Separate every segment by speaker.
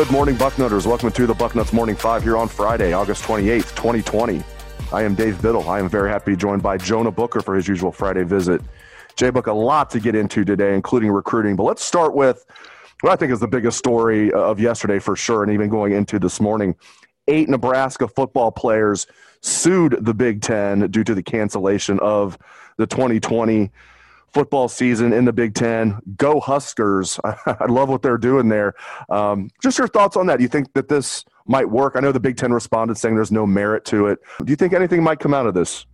Speaker 1: Good morning, Bucknutters. Welcome to the Bucknuts Morning Five here on Friday, August 28th, 2020. I am Dave Biddle. I am very happy to be joined by Jonah Booker for his usual Friday visit. Jay Book, a lot to get into today, including recruiting. But let's start with what I think is the biggest story of yesterday for sure, and even going into this morning. Eight Nebraska football players sued the Big Ten due to the cancellation of the 2020 football season in the Big Ten. Go Huskers! I, love what they're doing there. Um, just your thoughts on that. Do you think that this might work? I know the Big Ten responded saying there's no merit to it. Do you think anything might come out of this?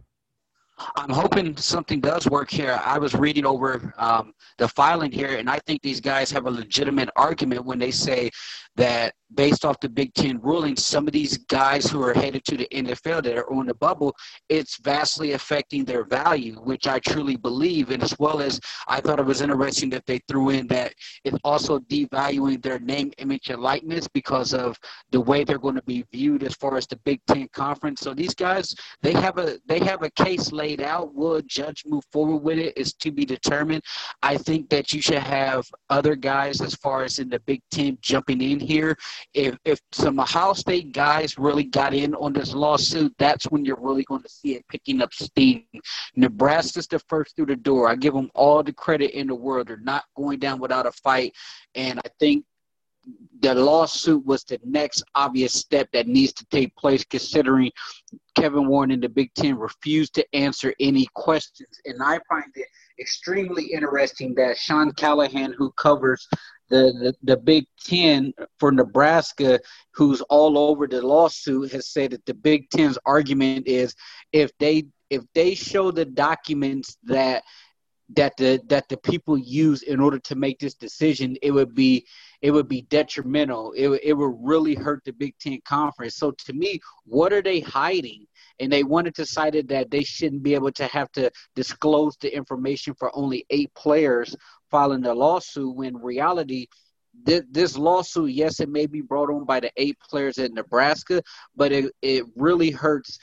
Speaker 2: I'm hoping something does work here. I was reading over um, the filing here, and I think these guys have a legitimate argument when they say that based off the Big Ten ruling, some of these guys who are headed to the NFL that are on the bubble, it's vastly affecting their value, which I truly believe. And as well as I thought it was interesting that they threw in that it's also devaluing their name, image, and likeness because of the way they're going to be viewed as far as the Big Ten conference. So these guys, they have a they have a case laid out. Will a judge move forward with it is to be determined. I think that you should have other guys as far as in the Big Ten jumping in here if if some Ohio State guys really got in on this lawsuit, that's when you're really going to see it picking up steam. Nebraska's the first through the door. I give them all the credit in the world. They're not going down without a fight, and I think the lawsuit was the next obvious step that needs to take place considering Kevin Warren and the Big Ten refused to answer any questions. And I find it extremely interesting that Sean Callahan, who covers the, the, the Big Ten for Nebraska, who's all over the lawsuit, has said that the Big Ten's argument is if they if they show the documents that that the that the people use in order to make this decision, it would be it would be detrimental. It it would really hurt the Big Ten conference. So to me, what are they hiding? And they wanted to cite it that they shouldn't be able to have to disclose the information for only eight players filing the lawsuit. When reality, this lawsuit, yes, it may be brought on by the eight players at Nebraska, but it it really hurts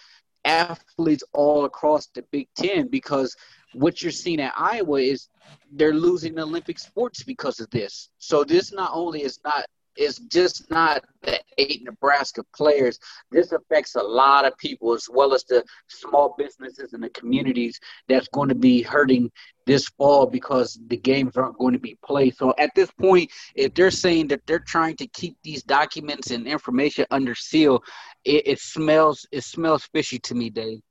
Speaker 2: athletes all across the Big Ten because what you're seeing at Iowa is they're losing Olympic sports because of this. So this not only is not is just not the eight Nebraska players. This affects a lot of people as well as the small businesses and the communities that's going to be hurting this fall because the games aren't going to be played. So at this point, if they're saying that they're trying to keep these documents and information under seal, it, it smells it smells fishy to me, Dave.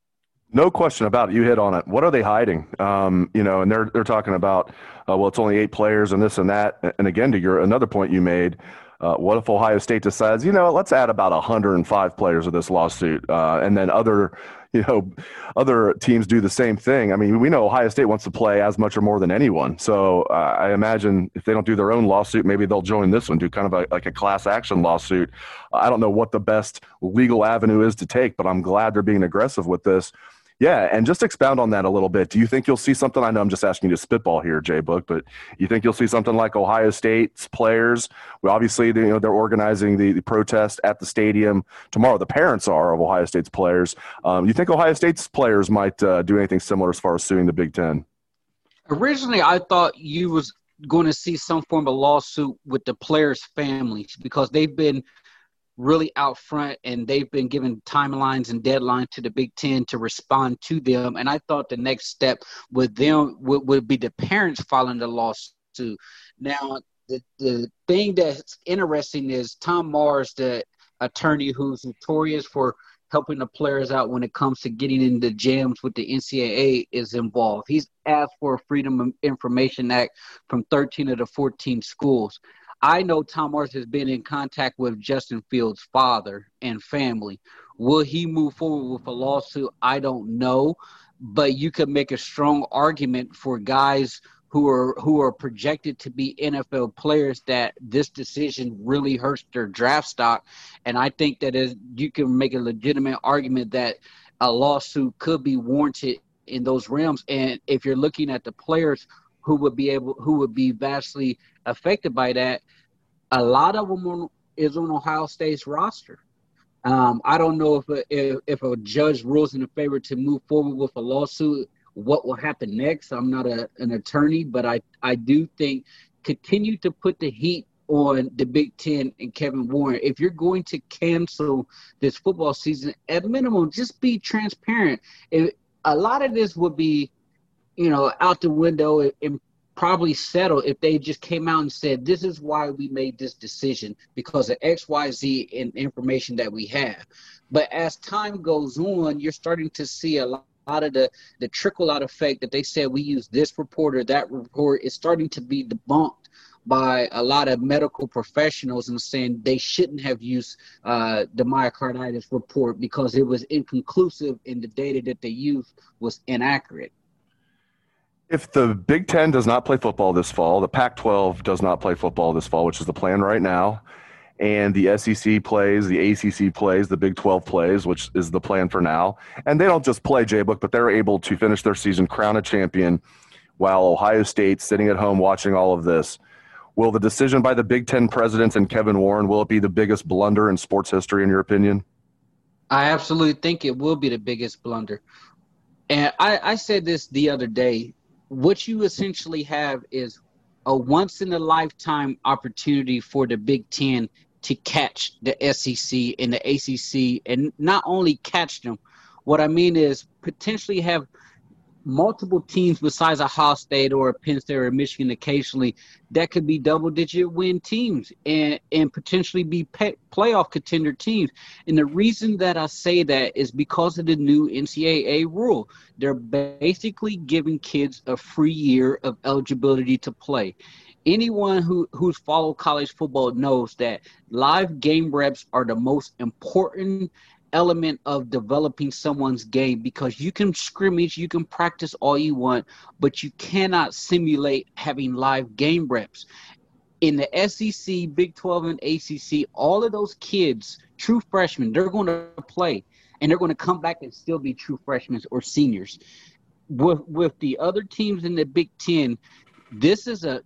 Speaker 1: No question about it. You hit on it. What are they hiding? Um, you know, and they're they're talking about, uh, well, it's only eight players and this and that. And again, to your another point you made, uh, what if Ohio State decides, you know, let's add about 105 players of this lawsuit, uh, and then other, you know, other teams do the same thing. I mean, we know Ohio State wants to play as much or more than anyone. So uh, I imagine if they don't do their own lawsuit, maybe they'll join this one, do kind of a, like a class action lawsuit. I don't know what the best legal avenue is to take, but I'm glad they're being aggressive with this. Yeah, and just expound on that a little bit. Do you think you'll see something? I know I'm just asking you to spitball here, Jay Book, but you think you'll see something like Ohio State's players? Obviously, you know they're organizing the, the protest at the stadium tomorrow. The parents are of Ohio State's players. Um, you think Ohio State's players might uh, do anything similar as far as suing the Big Ten?
Speaker 2: Originally, I thought you was going to see some form of lawsuit with the players' families because they've been really out front and they've been given timelines and deadlines to the Big Ten to respond to them. And I thought the next step with them would, would be the parents filing the lawsuit. Now, the, the thing that's interesting is Tom Mars, the attorney who's notorious for helping the players out when it comes to getting into jams with the NCAA is involved. He's asked for a Freedom of Information Act from 13 of the 14 schools. I know Tom Mars has been in contact with Justin Fields' father and family. Will he move forward with a lawsuit? I don't know, but you could make a strong argument for guys who are who are projected to be NFL players that this decision really hurts their draft stock, and I think that is you can make a legitimate argument that a lawsuit could be warranted in those realms. And if you're looking at the players who would be able who would be vastly affected by that, a lot of them is on Ohio State's roster. Um, I don't know if a, if, if a judge rules in a favor to move forward with a lawsuit what will happen next. I'm not a, an attorney, but I, I do think continue to put the heat on the Big Ten and Kevin Warren. If you're going to cancel this football season, at minimum, just be transparent. If, a lot of this would be, you know, out the window and probably settle if they just came out and said, this is why we made this decision because of X, Y, Z and information that we have. But as time goes on, you're starting to see a lot lot of the the trickle out effect that they said we use this report or that report is starting to be debunked by a lot of medical professionals and saying they shouldn't have used uh, the myocarditis report because it was inconclusive and the data that they used was inaccurate.
Speaker 1: If the Big Ten does not play football this fall, the Pac 12 does not play football this fall, which is the plan right now, and the SEC plays, the ACC plays, the Big 12 plays, which is the plan for now. And they don't just play J Book, but they're able to finish their season, crown a champion, while Ohio State sitting at home watching all of this. Will the decision by the Big Ten presidents and Kevin Warren will it be the biggest blunder in sports history, in your opinion?
Speaker 2: I absolutely think it will be the biggest blunder. And I, I said this the other day. What you essentially have is a once in a lifetime opportunity for the Big Ten to catch the SEC and the ACC, and not only catch them. What I mean is potentially have multiple teams besides a Ohio State or a Penn State or Michigan occasionally that could be double digit win teams and, and potentially be pay, playoff contender teams. And the reason that I say that is because of the new NCAA rule. They're basically giving kids a free year of eligibility to play anyone who who's followed college football knows that live game reps are the most important element of developing someone's game because you can scrimmage, you can practice all you want, but you cannot simulate having live game reps. In the SEC, Big 12, and ACC, all of those kids, true freshmen, they're going to play and they're going to come back and still be true freshmen or seniors. With with the other teams in the Big Ten, this is a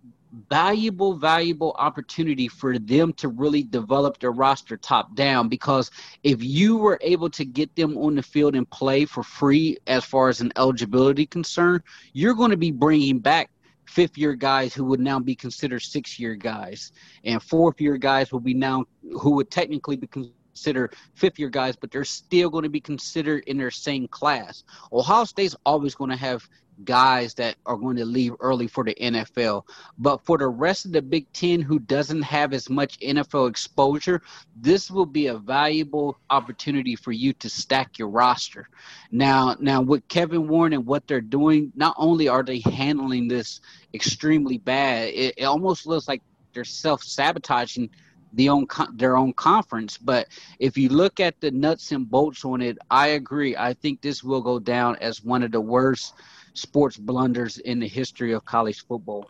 Speaker 2: valuable, valuable opportunity for them to really develop their roster top down. Because if you were able to get them on the field and play for free, as far as an eligibility concern, you're going to be bringing back fifth year guys who would now be considered six year guys, and fourth year guys will be now who would technically be considered fifth year guys, but they're still going to be considered in their same class. Ohio State's always going to have guys that are going to leave early for the NFL. But for the rest of the Big Ten who doesn't have as much NFL exposure, this will be a valuable opportunity for you to stack your roster. Now, now with Kevin Warren and what they're doing, not only are they handling this extremely bad, it, it almost looks like they're self sabotaging the own their own conference. But if you look at the nuts and bolts on it, I agree. I think this will go down as one of the worst sports blunders in the history of college football.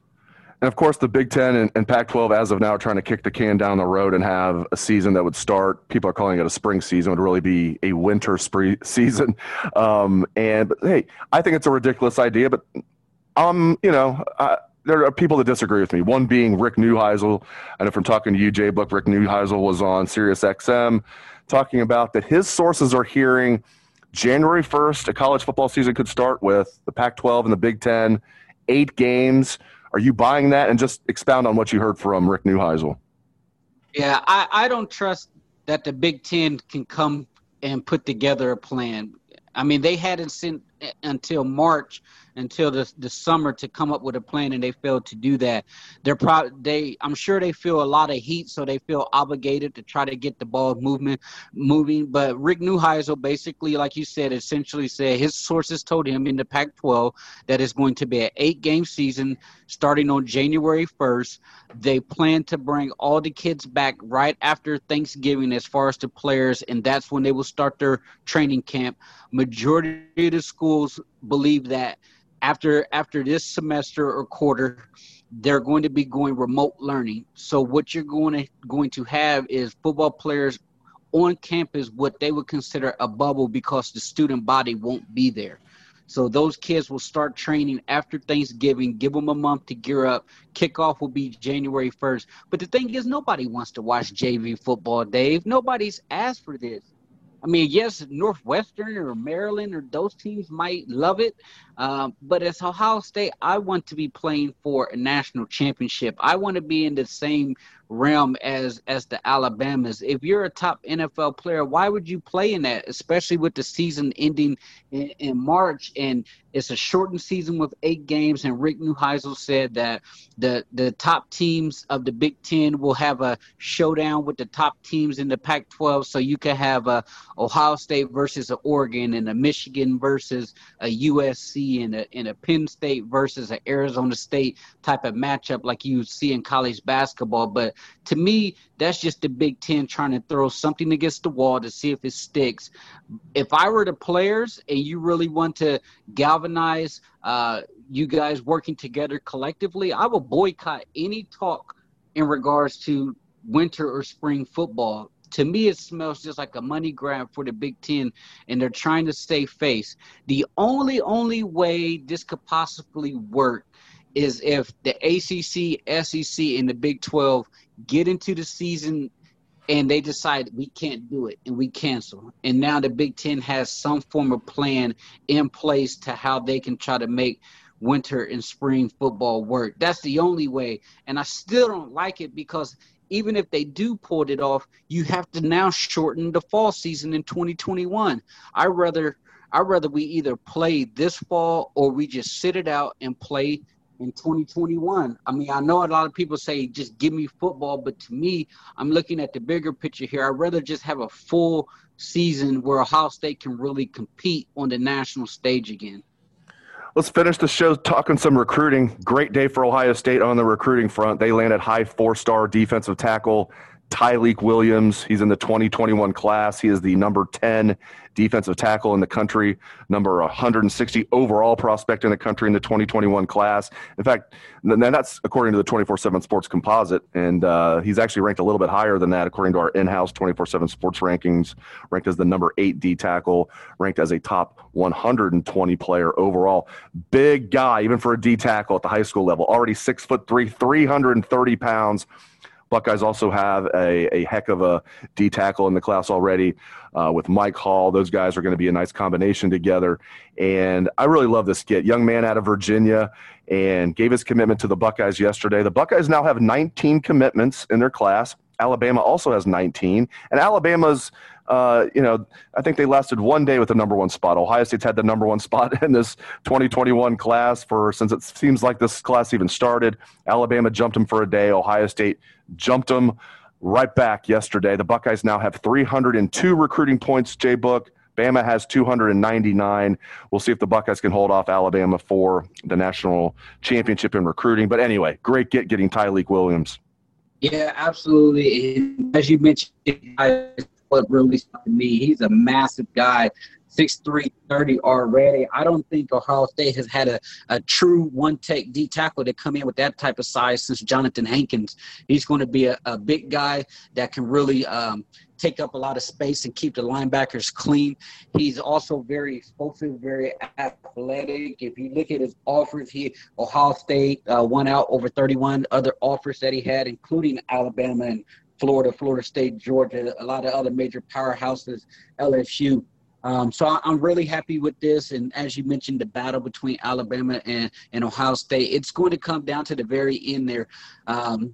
Speaker 1: And of course, the Big Ten and, and Pac 12, as of now, are trying to kick the can down the road and have a season that would start. People are calling it a spring season, would really be a winter spree season. Um, and but, hey, I think it's a ridiculous idea, but um, you know, uh, there are people that disagree with me. One being Rick Neuheisel. I know from talking to you, Jay Book, Rick Neuheisel was on Sirius XM talking about that his sources are hearing January 1st, a college football season could start with the Pac 12 and the Big Ten, eight games. Are you buying that? And just expound on what you heard from Rick Neuheisel.
Speaker 2: Yeah, I, I don't trust that the Big Ten can come and put together a plan. I mean, they hadn't sent until March until the, the summer to come up with a plan and they failed to do that. They're pro- they I'm sure they feel a lot of heat, so they feel obligated to try to get the ball movement moving. But Rick Neuheisel basically, like you said, essentially said his sources told him in the Pac-12 that it's going to be an eight-game season starting on January 1st. They plan to bring all the kids back right after Thanksgiving as far as the players, and that's when they will start their training camp. Majority of the schools believe that after after this semester or quarter they're going to be going remote learning so what you're going to going to have is football players on campus what they would consider a bubble because the student body won't be there so those kids will start training after Thanksgiving, give them a month to gear up. Kickoff will be January 1st. But the thing is, nobody wants to watch JV football, Dave. Nobody's asked for this. I mean, yes, Northwestern or Maryland or those teams might love it, um, but as Ohio State, I want to be playing for a national championship. I want to be in the same realm as as the Alabamas. If you're a top NFL player, why would you play in that? Especially with the season ending in, in March, and it's a shortened season with eight games. And Rick Neuheisel said that the the top teams of the Big Ten will have a showdown with the top teams in the Pac-12. So you can have a Ohio State versus a Oregon, and a Michigan versus a USC, and a and a Penn State versus an Arizona State type of matchup like you see in college basketball. But to me, that's just the Big Ten trying to throw something against the wall to see if it sticks. If I were the players and you really want to galvanize uh, you guys working together collectively, I will boycott any talk in regards to winter or spring football. To me, it smells just like a money grab for the Big Ten, and they're trying to stay face. The only, only way this could possibly work is if the ACC, SEC, and the Big 12 get into the season and they decide we can't do it and we cancel. And now the Big Ten has some form of plan in place to how they can try to make winter and spring football work. That's the only way. And I still don't like it because even if they do pull it off, you have to now shorten the fall season in 2021. I rather I rather we either play this fall or we just sit it out and play in 2021. I mean, I know a lot of people say just give me football, but to me, I'm looking at the bigger picture here. I'd rather just have a full season where Ohio State can really compete on the national stage again.
Speaker 1: Let's finish the show talking some recruiting. Great day for Ohio State on the recruiting front. They landed high four star defensive tackle Tyleik Williams. He's in the 2021 class. He is the number 10 defensive tackle in the country, number 160 overall prospect in the country in the 2021 class. In fact, that's according to the 24 7 Sports Composite. And uh, he's actually ranked a little bit higher than that according to our in house 24 7 Sports rankings, ranked as the number eight D tackle, ranked as a top 120 player overall. Big guy, even for a D tackle at the high school level, already six foot three, 330 pounds Buckeyes also have a, a heck of a D tackle in the class already uh, with Mike Hall. Those guys are going to be a nice combination together. And I really love this kid, young man out of Virginia, and gave his commitment to the Buckeyes yesterday. The Buckeyes now have 19 commitments in their class. Alabama also has 19, and Alabama's uh, you know, I think they lasted one day with the number one spot. Ohio State's had the number one spot in this 2021 class for since it seems like this class even started. Alabama jumped them for a day. Ohio State jumped them right back yesterday. The Buckeyes now have 302 recruiting points. Jay Book. Bama has 299. We'll see if the Buckeyes can hold off Alabama for the national championship in recruiting. But anyway, great get getting Tyleik Williams.
Speaker 2: Yeah, absolutely. And as you mentioned, what really stuck to me. He's a massive guy, 6'3", 30 already. I don't think Ohio State has had a, a true one-tech D tackle to come in with that type of size since Johnathan Hankins. He's going to be a, a big guy that can really um, take up a lot of space and keep the linebackers clean. He's also very explosive, very athletic. If you look at his offers, he Ohio State uh, won out over 31 other offers that he had, including Alabama and Florida, Florida State, Georgia, a lot of other major powerhouses, LSU. Um, so I, am really happy with this. And as you mentioned, the battle between Alabama and, and Ohio State, it's going to come down to the very end there. Um,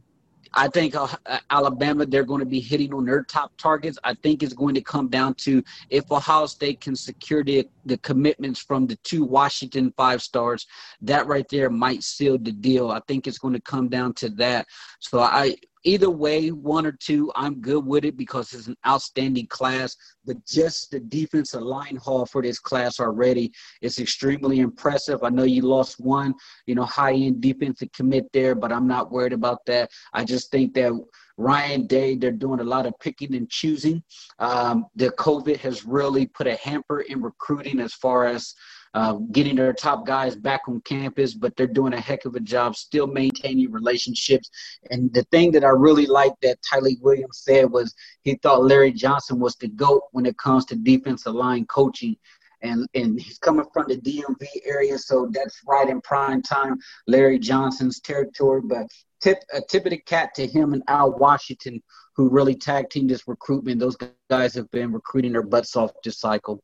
Speaker 2: I think uh, Alabama, they're going to be hitting on their top targets. I think it's going to come down to if Ohio State can secure the, the commitments from the two Washington five stars, that right there might seal the deal. I think it's going to come down to that. So I either way, one or two, I'm good with it because it's an outstanding class. But just the defensive line haul for this class already is extremely impressive. I know you lost one, you know, high end defensive commit there, but I'm not worried about that. I just think that Ryan Day, they're doing a lot of picking and choosing. Um, the COVID has really put a hamper in recruiting as far as uh, getting their top guys back on campus, but they're doing a heck of a job still maintaining relationships. And the thing that I really liked that Tyleik Williams said was he thought Larry Johnson was the GOAT when it comes to defensive line coaching. And, and he's coming from the DMV area, so that's right in prime time, Larry Johnson's territory. But tip a tip of the cap to him and Al Washington, who really tag teamed this recruitment. Those guys have been recruiting their butts off this cycle.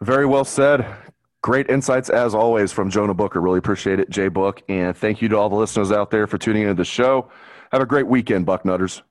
Speaker 1: Very well said. Great insights as always from Jonah Booker. Really appreciate it, Jay Book. And thank you to all the listeners out there for tuning into the show. Have a great weekend, Bucknutters.